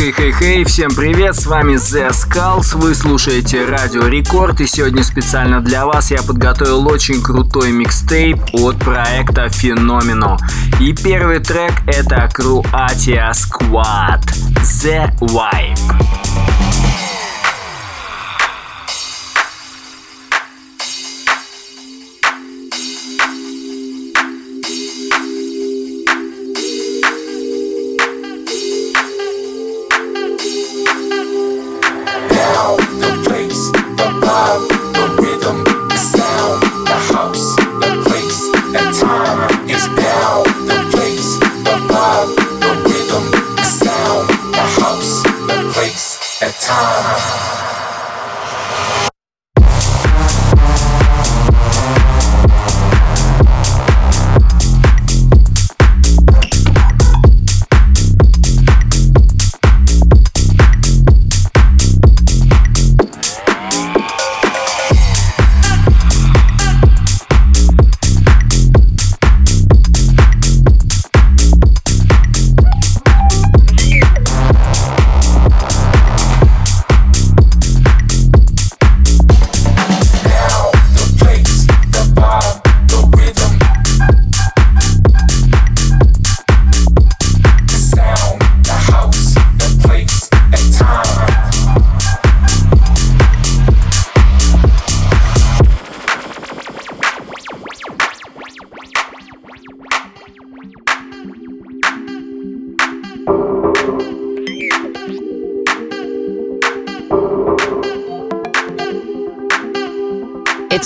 Хей-хей-хей, всем привет, с вами The Skulls, вы слушаете Радио Рекорд и сегодня специально для вас я подготовил очень крутой микстейп от проекта Phenomenal. И первый трек это Croatia Squad The Vibe.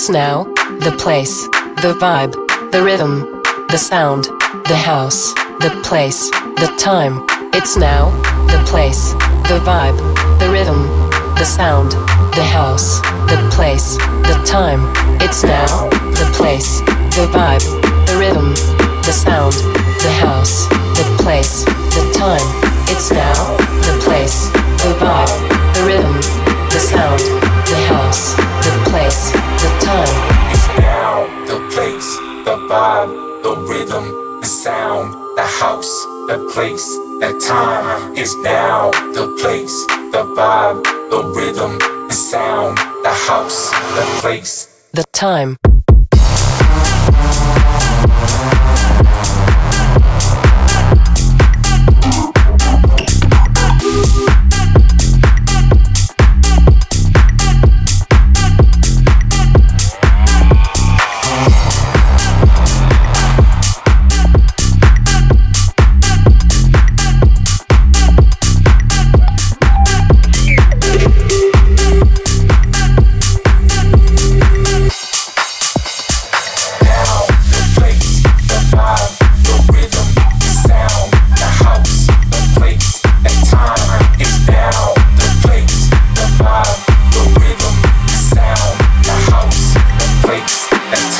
It's now, the place, the vibe, the rhythm, the sound, the house, the place, the time. It's now, the place, the vibe, the rhythm, the sound, the house, the place, the time. It's now, the place, the vibe, the rhythm, the sound, the house, the place, the time. It's now, the place, the time. is now. The place, the vibe, the rhythm, the sound, the house, the place, the time.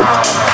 Thank.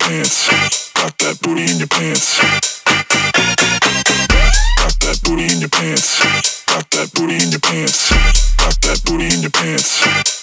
your pants. Got that booty in your pants. Got that booty in your pants. Got that booty in your pants. Got that booty in your pants.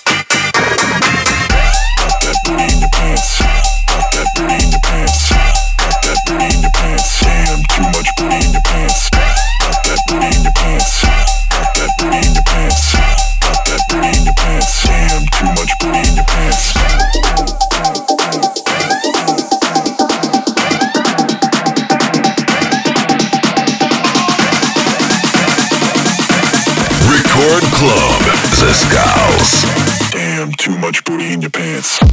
club, the Skulls. Damn, too much booty in your pants.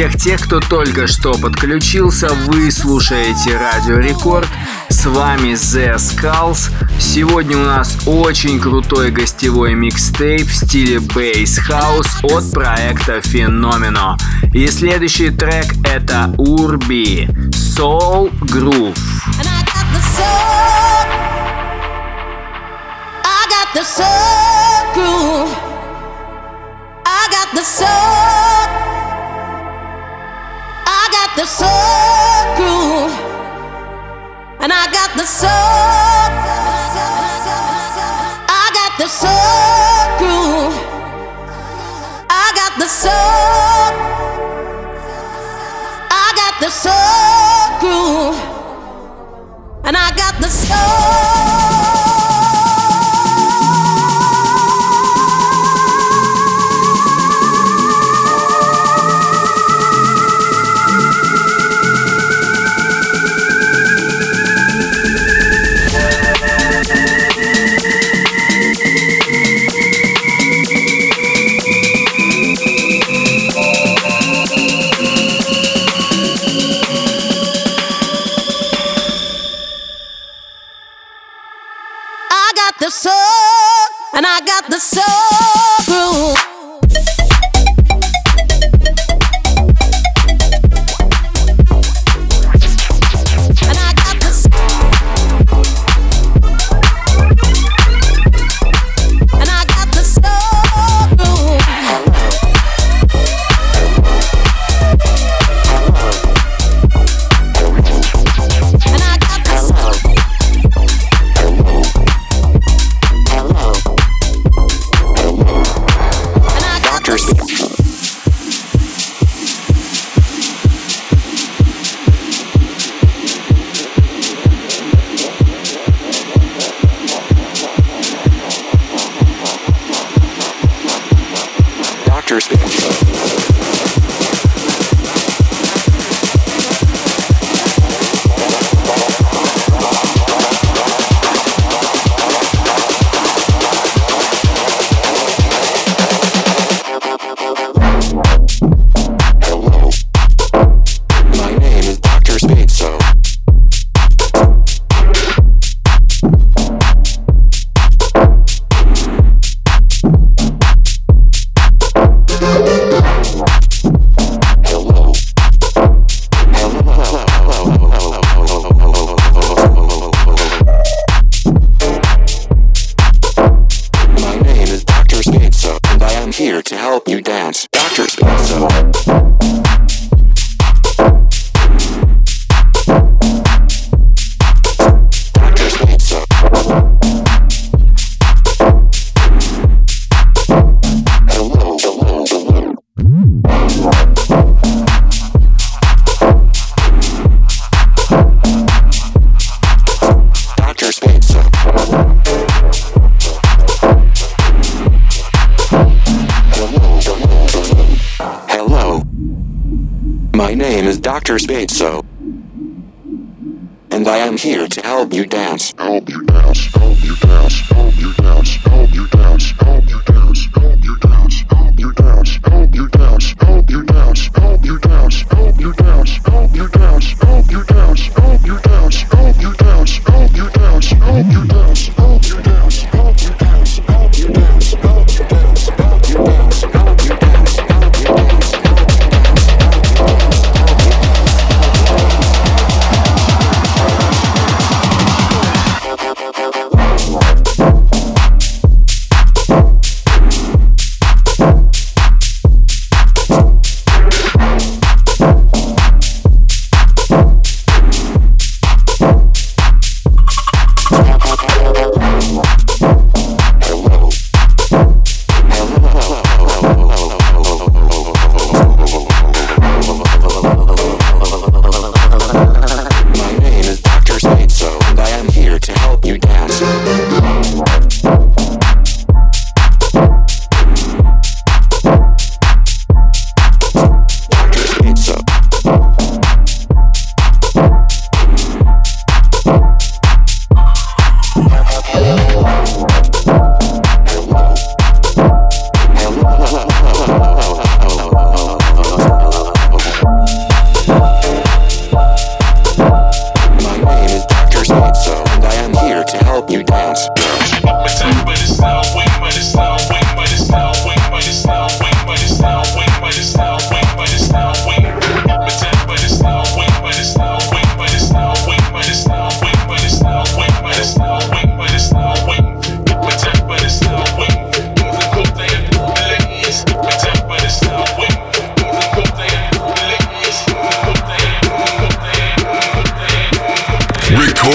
Всех тех, кто только что подключился, вы слушаете Радио Рекорд. С вами The Skulls. Сегодня у нас очень крутой гостевой микстейп в стиле Bass House от проекта Phenomeno. И следующий трек это Urbi Soul Groove. the soul. I got the soul. The soul groove, and I got the soul. I got the soul groove. I got the soul. I got the soul groove, and I got the soul. dance, hold you dance, hold you dance, hold you dance, hold you dance.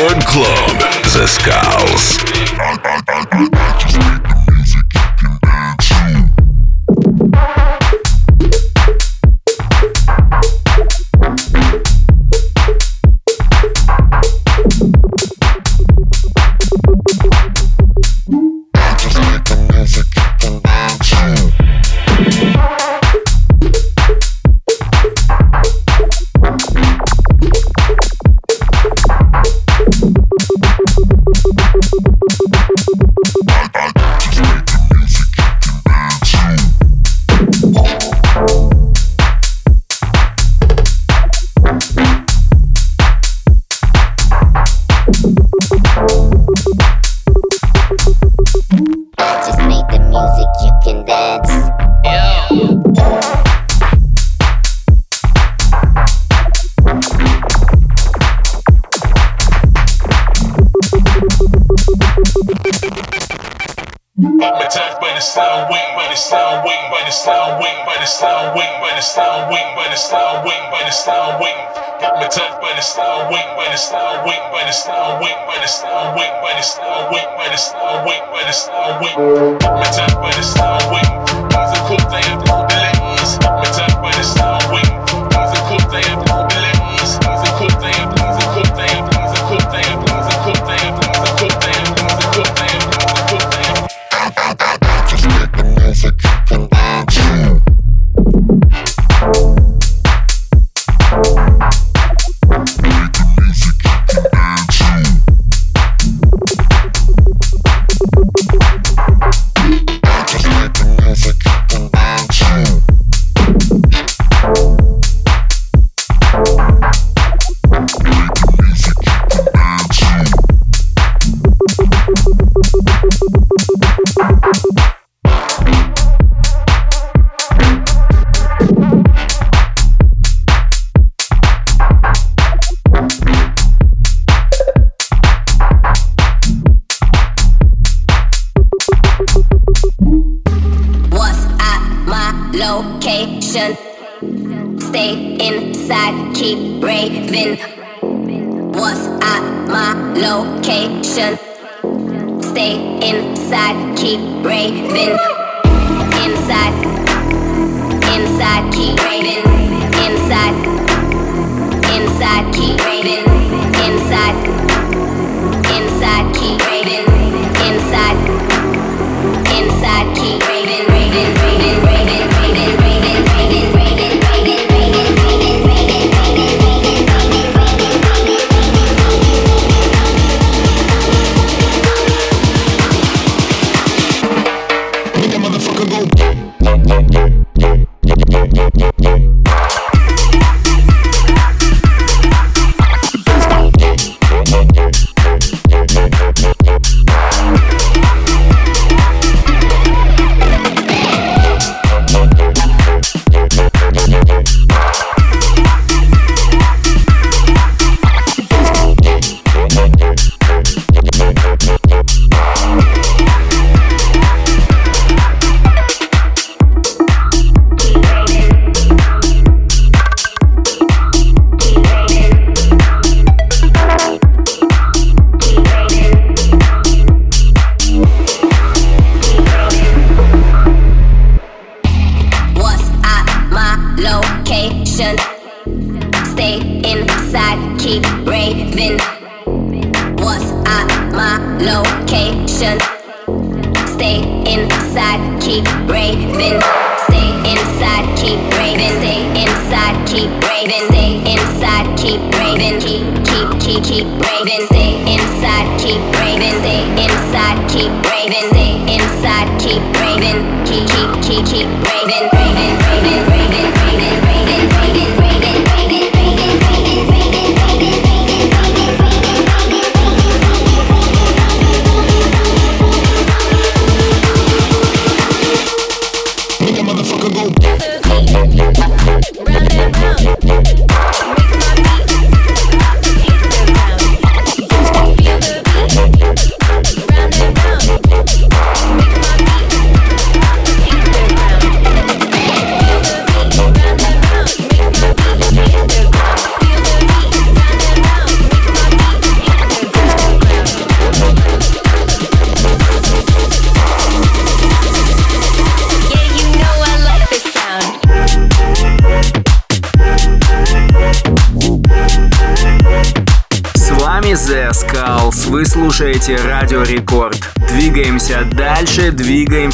The Club. The Skulls.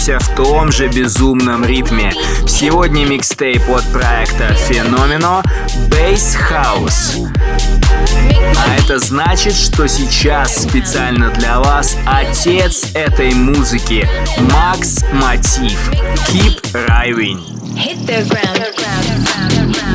тусимся в том же безумном ритме. Сегодня микстейп от проекта Феномено Bass House. А это значит, что сейчас специально для вас отец этой музыки Макс Мотив. Keep Riving. Hit the ground.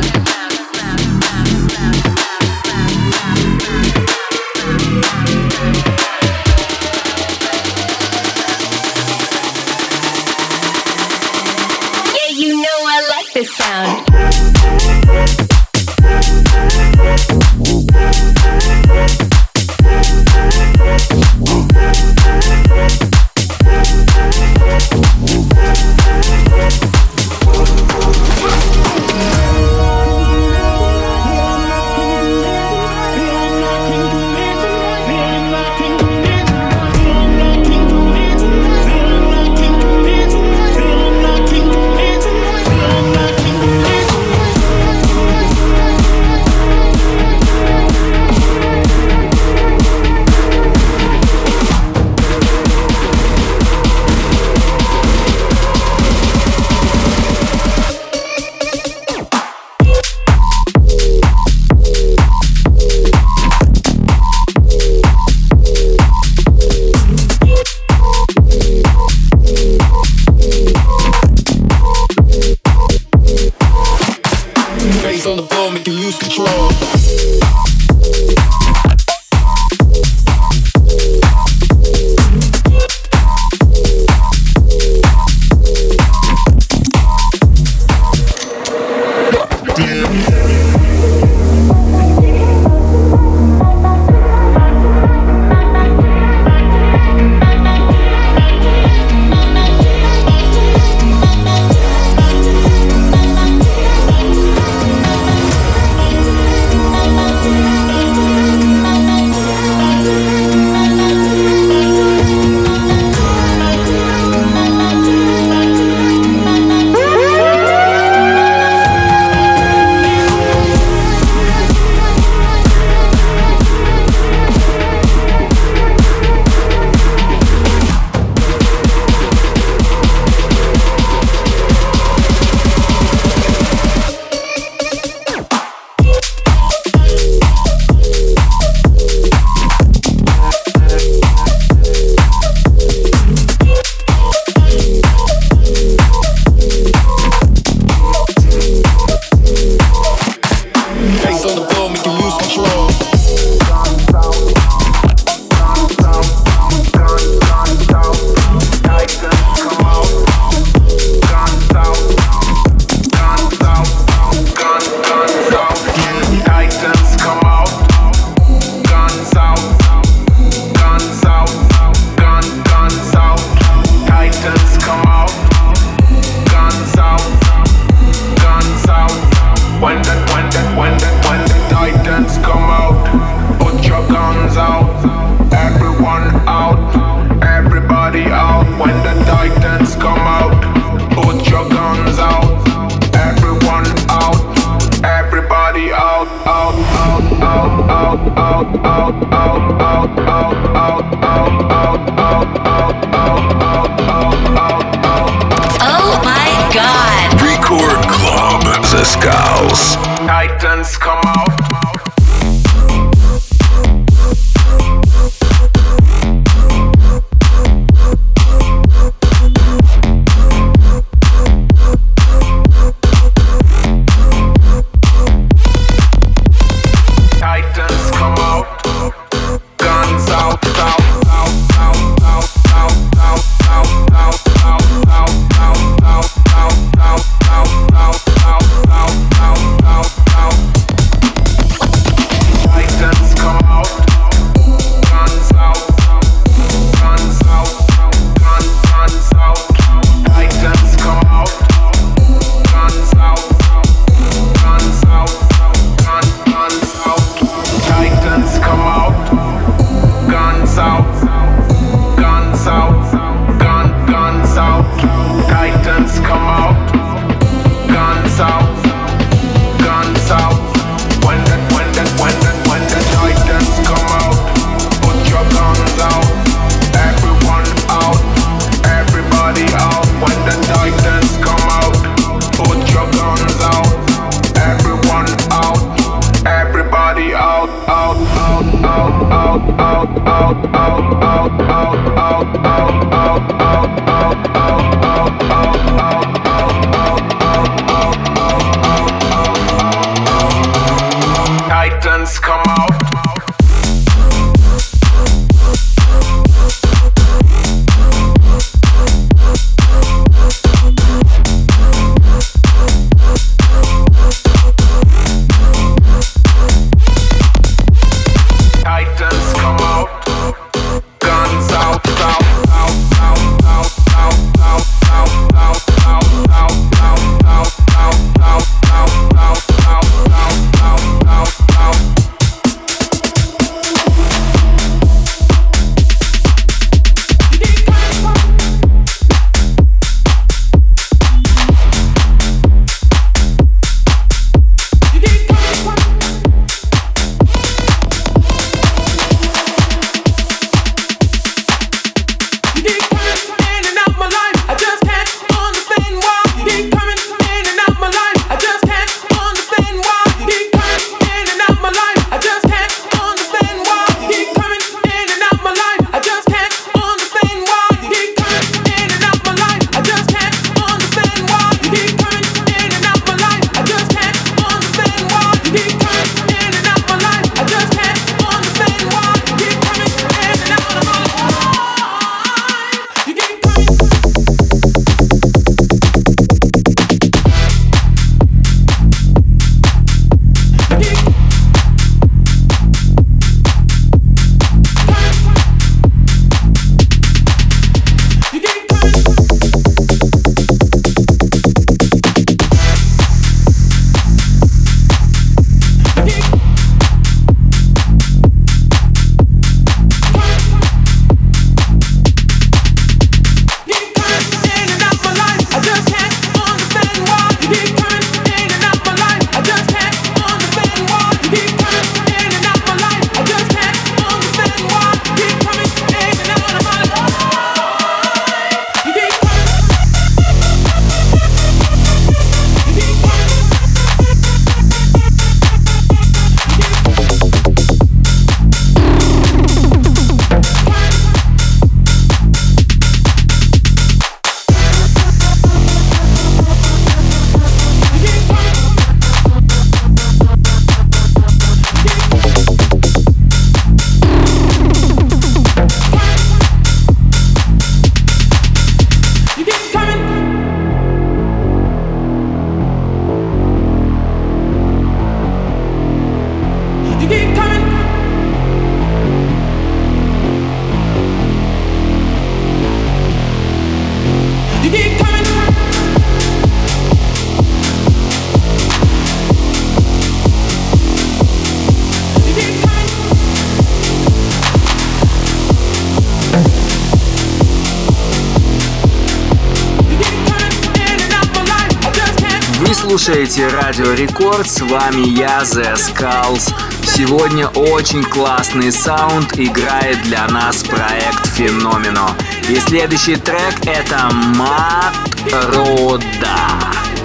Слушаете Радио Рекорд, с вами я, The Skulls. Сегодня очень классный саунд играет для нас проект Феномено. И следующий трек это Мат Рода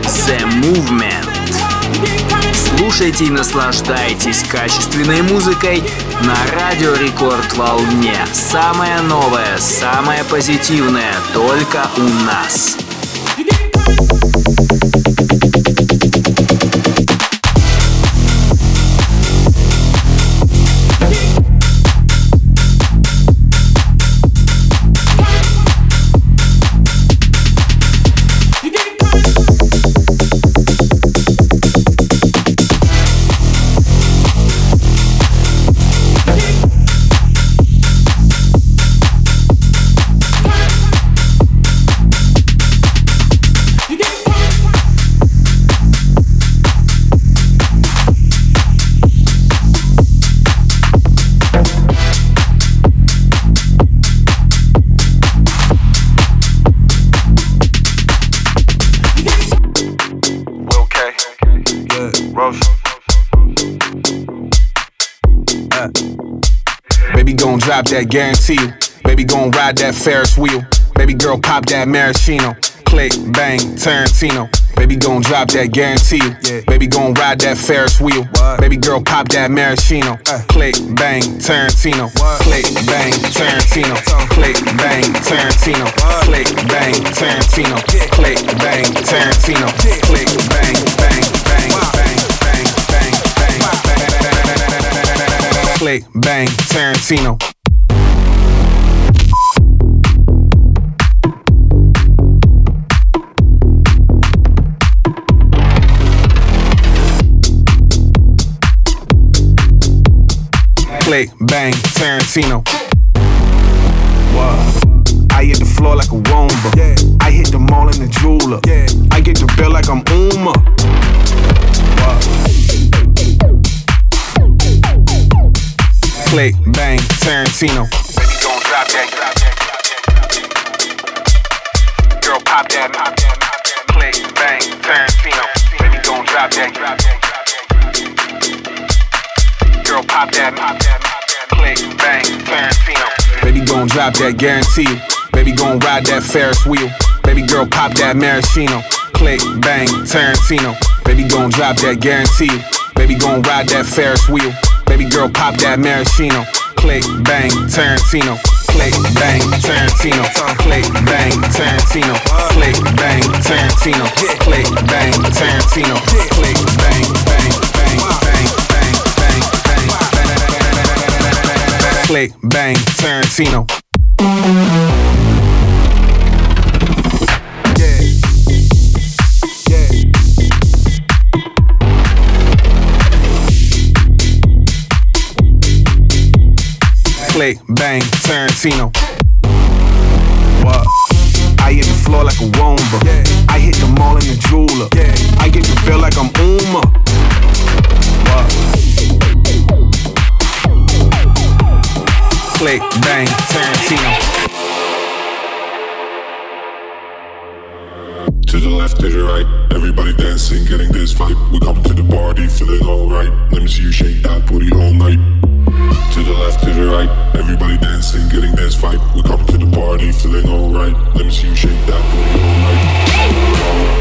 The Movement. Слушайте и наслаждайтесь качественной музыкой на Радио Рекорд Волне. Самое новое, самое позитивное только у нас. That, guarantee you. Baby gon' ride that Ferris wheel. Baby girl pop that maraschino. Click, bang, Tarantino. Baby gon' drop that, guarantee. Yeah. Baby gon' ride that Ferris wheel. What? Baby girl pop that maraschino. Uh. Click, bang, Tarantino. What? Click, bang, Tarantino. Click, bang, Tarantino. What? Click, bang, Tarantino. Yeah. Click, bang, Tarantino. Yeah. Click, bang, bang, bang, wow. bang, bang, bang, bang, bang, bang, Click, bang, Tarantino. Click, bang, Tarantino. I hit the floor like a womba. Yeah. I hit the mall in the jeweler. Yeah. I get the bill like I'm Uma. Click, bang, Tarantino. Baby, gon' drop that, Girl, pop that, pop that. Click, bang, Tarantino. Baby, gon' drop that, girl, pop that, click, bang, Tarantino. Baby gon' drop that, guarantee. Baby gon' ride that Ferris wheel. Baby girl, pop that maraschino. Click, bang, Tarantino. Baby gon' drop that, guarantee. Baby gon' ride that Ferris wheel. Baby girl, pop that maraschino. Click, bang, Tarantino. Click, bang, Tarantino. Click, bang, Tarantino. Click, bang, Tarantino. Click, bang, Tarantino. Click, bang, bang. Click, bang, Tarantino. Click, bang, Tarantino. What? I hit the floor like a womba. Yeah. I hit the mall in the jeweler. Yeah. I get the bill like I'm Uma. What? Click, bang, Tarantino. To the left, to the right, everybody dancing, getting this vibe. We come to the party, feeling alright. Let me see you shake that booty all night. To the left, to the right, everybody dancing, getting this vibe. We come to the party, feeling alright. Let me see you shake that booty all night.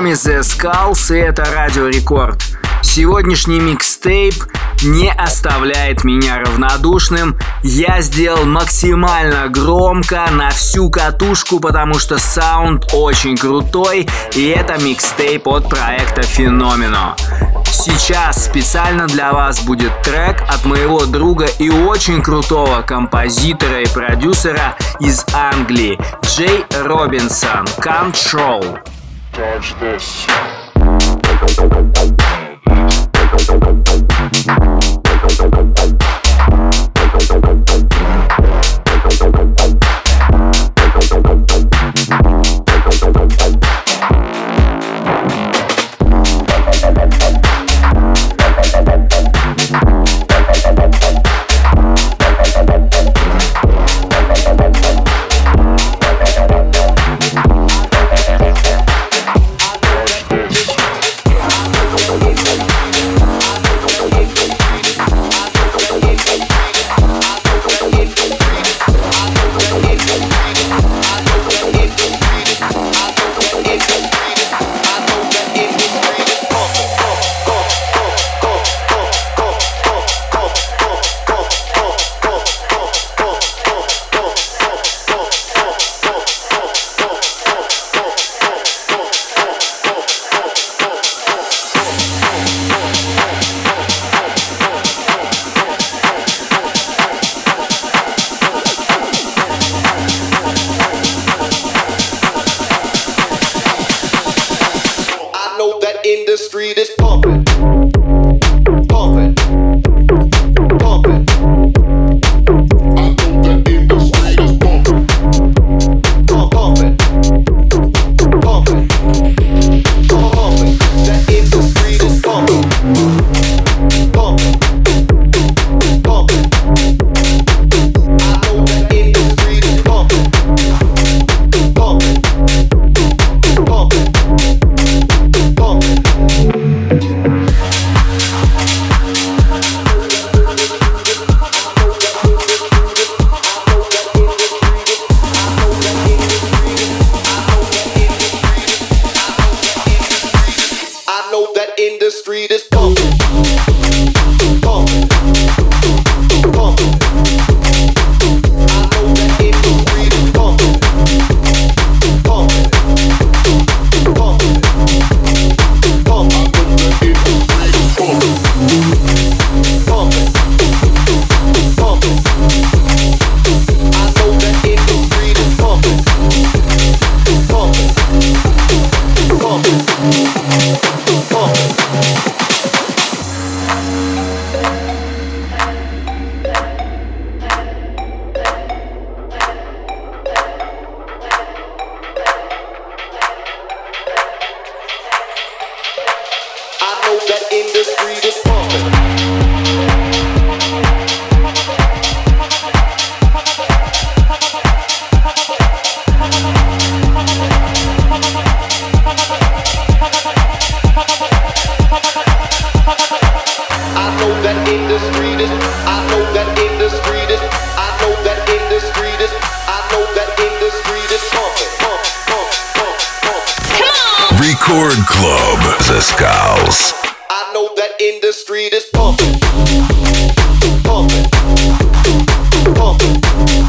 Skulls и это Радио Рекорд. Сегодняшний микстейп не оставляет меня равнодушным. Я сделал максимально громко на всю катушку, потому что саунд очень крутой, и это микстейп от проекта Феномено. Сейчас специально для вас будет трек от моего друга и очень крутого композитора и продюсера из Англии Джей Робинсон «Control». Charge this. Record Club. The Skulls. I know that in the street is pumping. Pumping.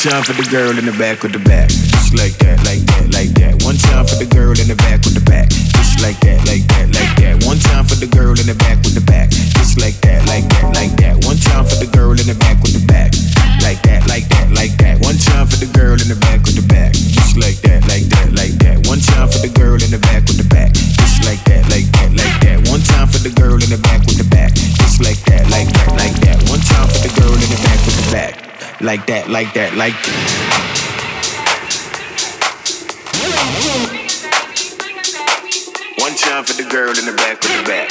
Time for the girl in the back with the back. Just like that, like that, like that. One time for the girl in the back with the back. Just like that, like that, like that. One time for the girl in the back with the back. Just like that, like that, like that. One time for the girl in the back with the back. Like that, like that, like that. One time for the girl in the back with the back. Just like that, like that, like that. One time for the girl in the back with the back. Just like that, like that, like that. One time for the girl in the back with the back. Just like that, like that, like that. One time for the girl in the back with the back like that, like that, like that. One time for the girl in the back with the back.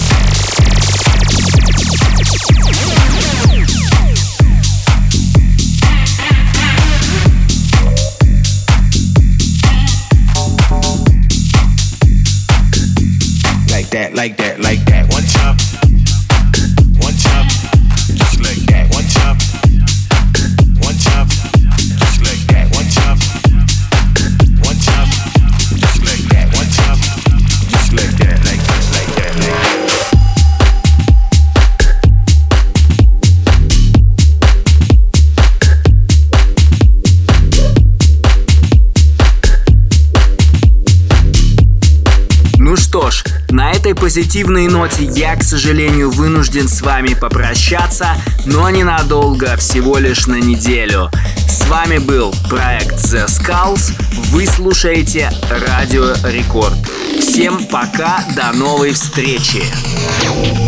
Этой позитивной ноте я, к сожалению, вынужден с вами попрощаться, но ненадолго, всего лишь на неделю. С вами был проект The Skulls, вы слушаете Радио Рекорд. Всем пока, до новой встречи!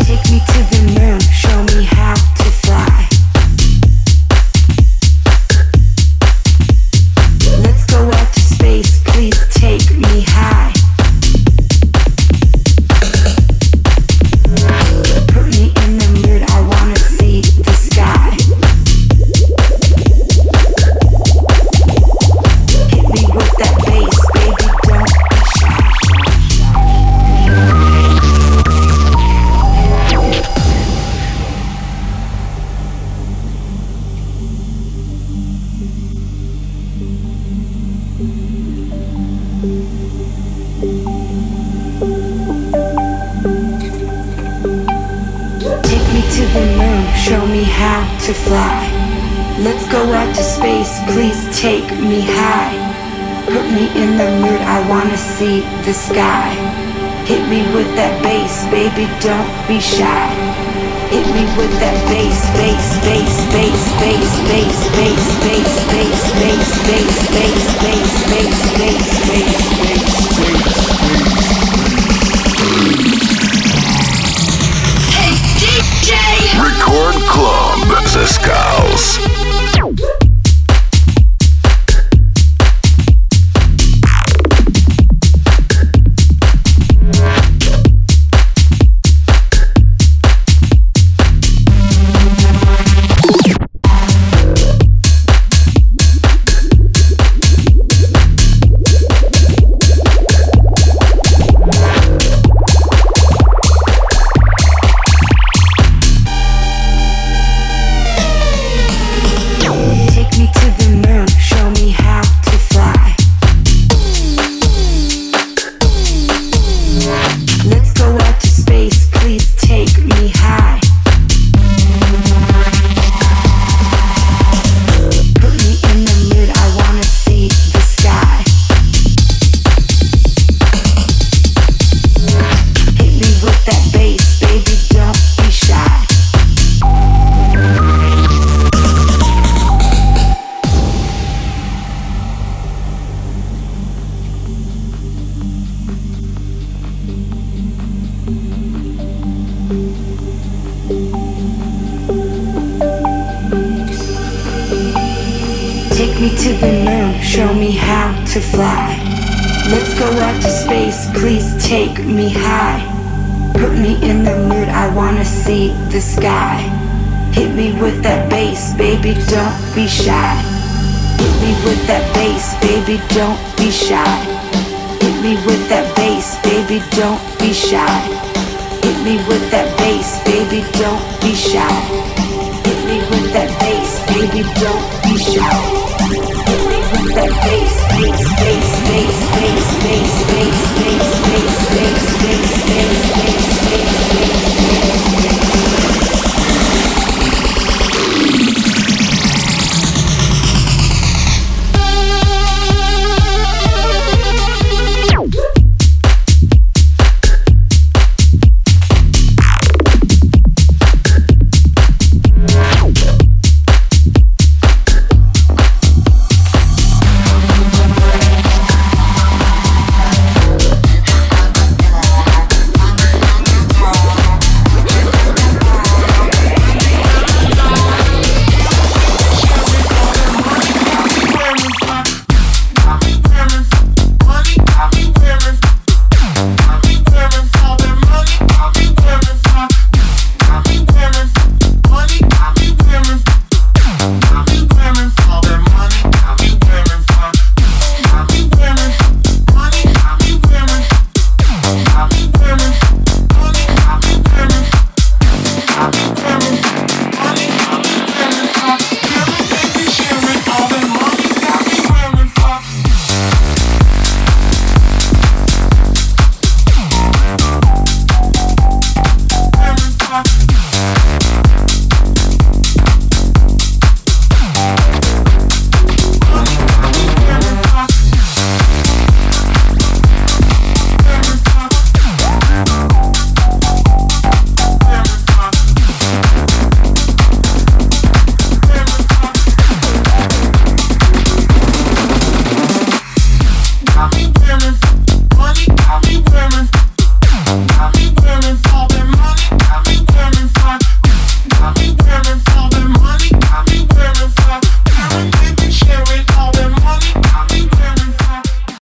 Take me to the moon, show me how to fly. Sky. Hit me with that bass, baby, don't be shy. Hit me with that bass, bass, bass, bass, bass, bass, bass, bass, bass, bass, bass, bass, bass, bass, bass, bass, bass, Hey DJ! Record Club, The Skulls.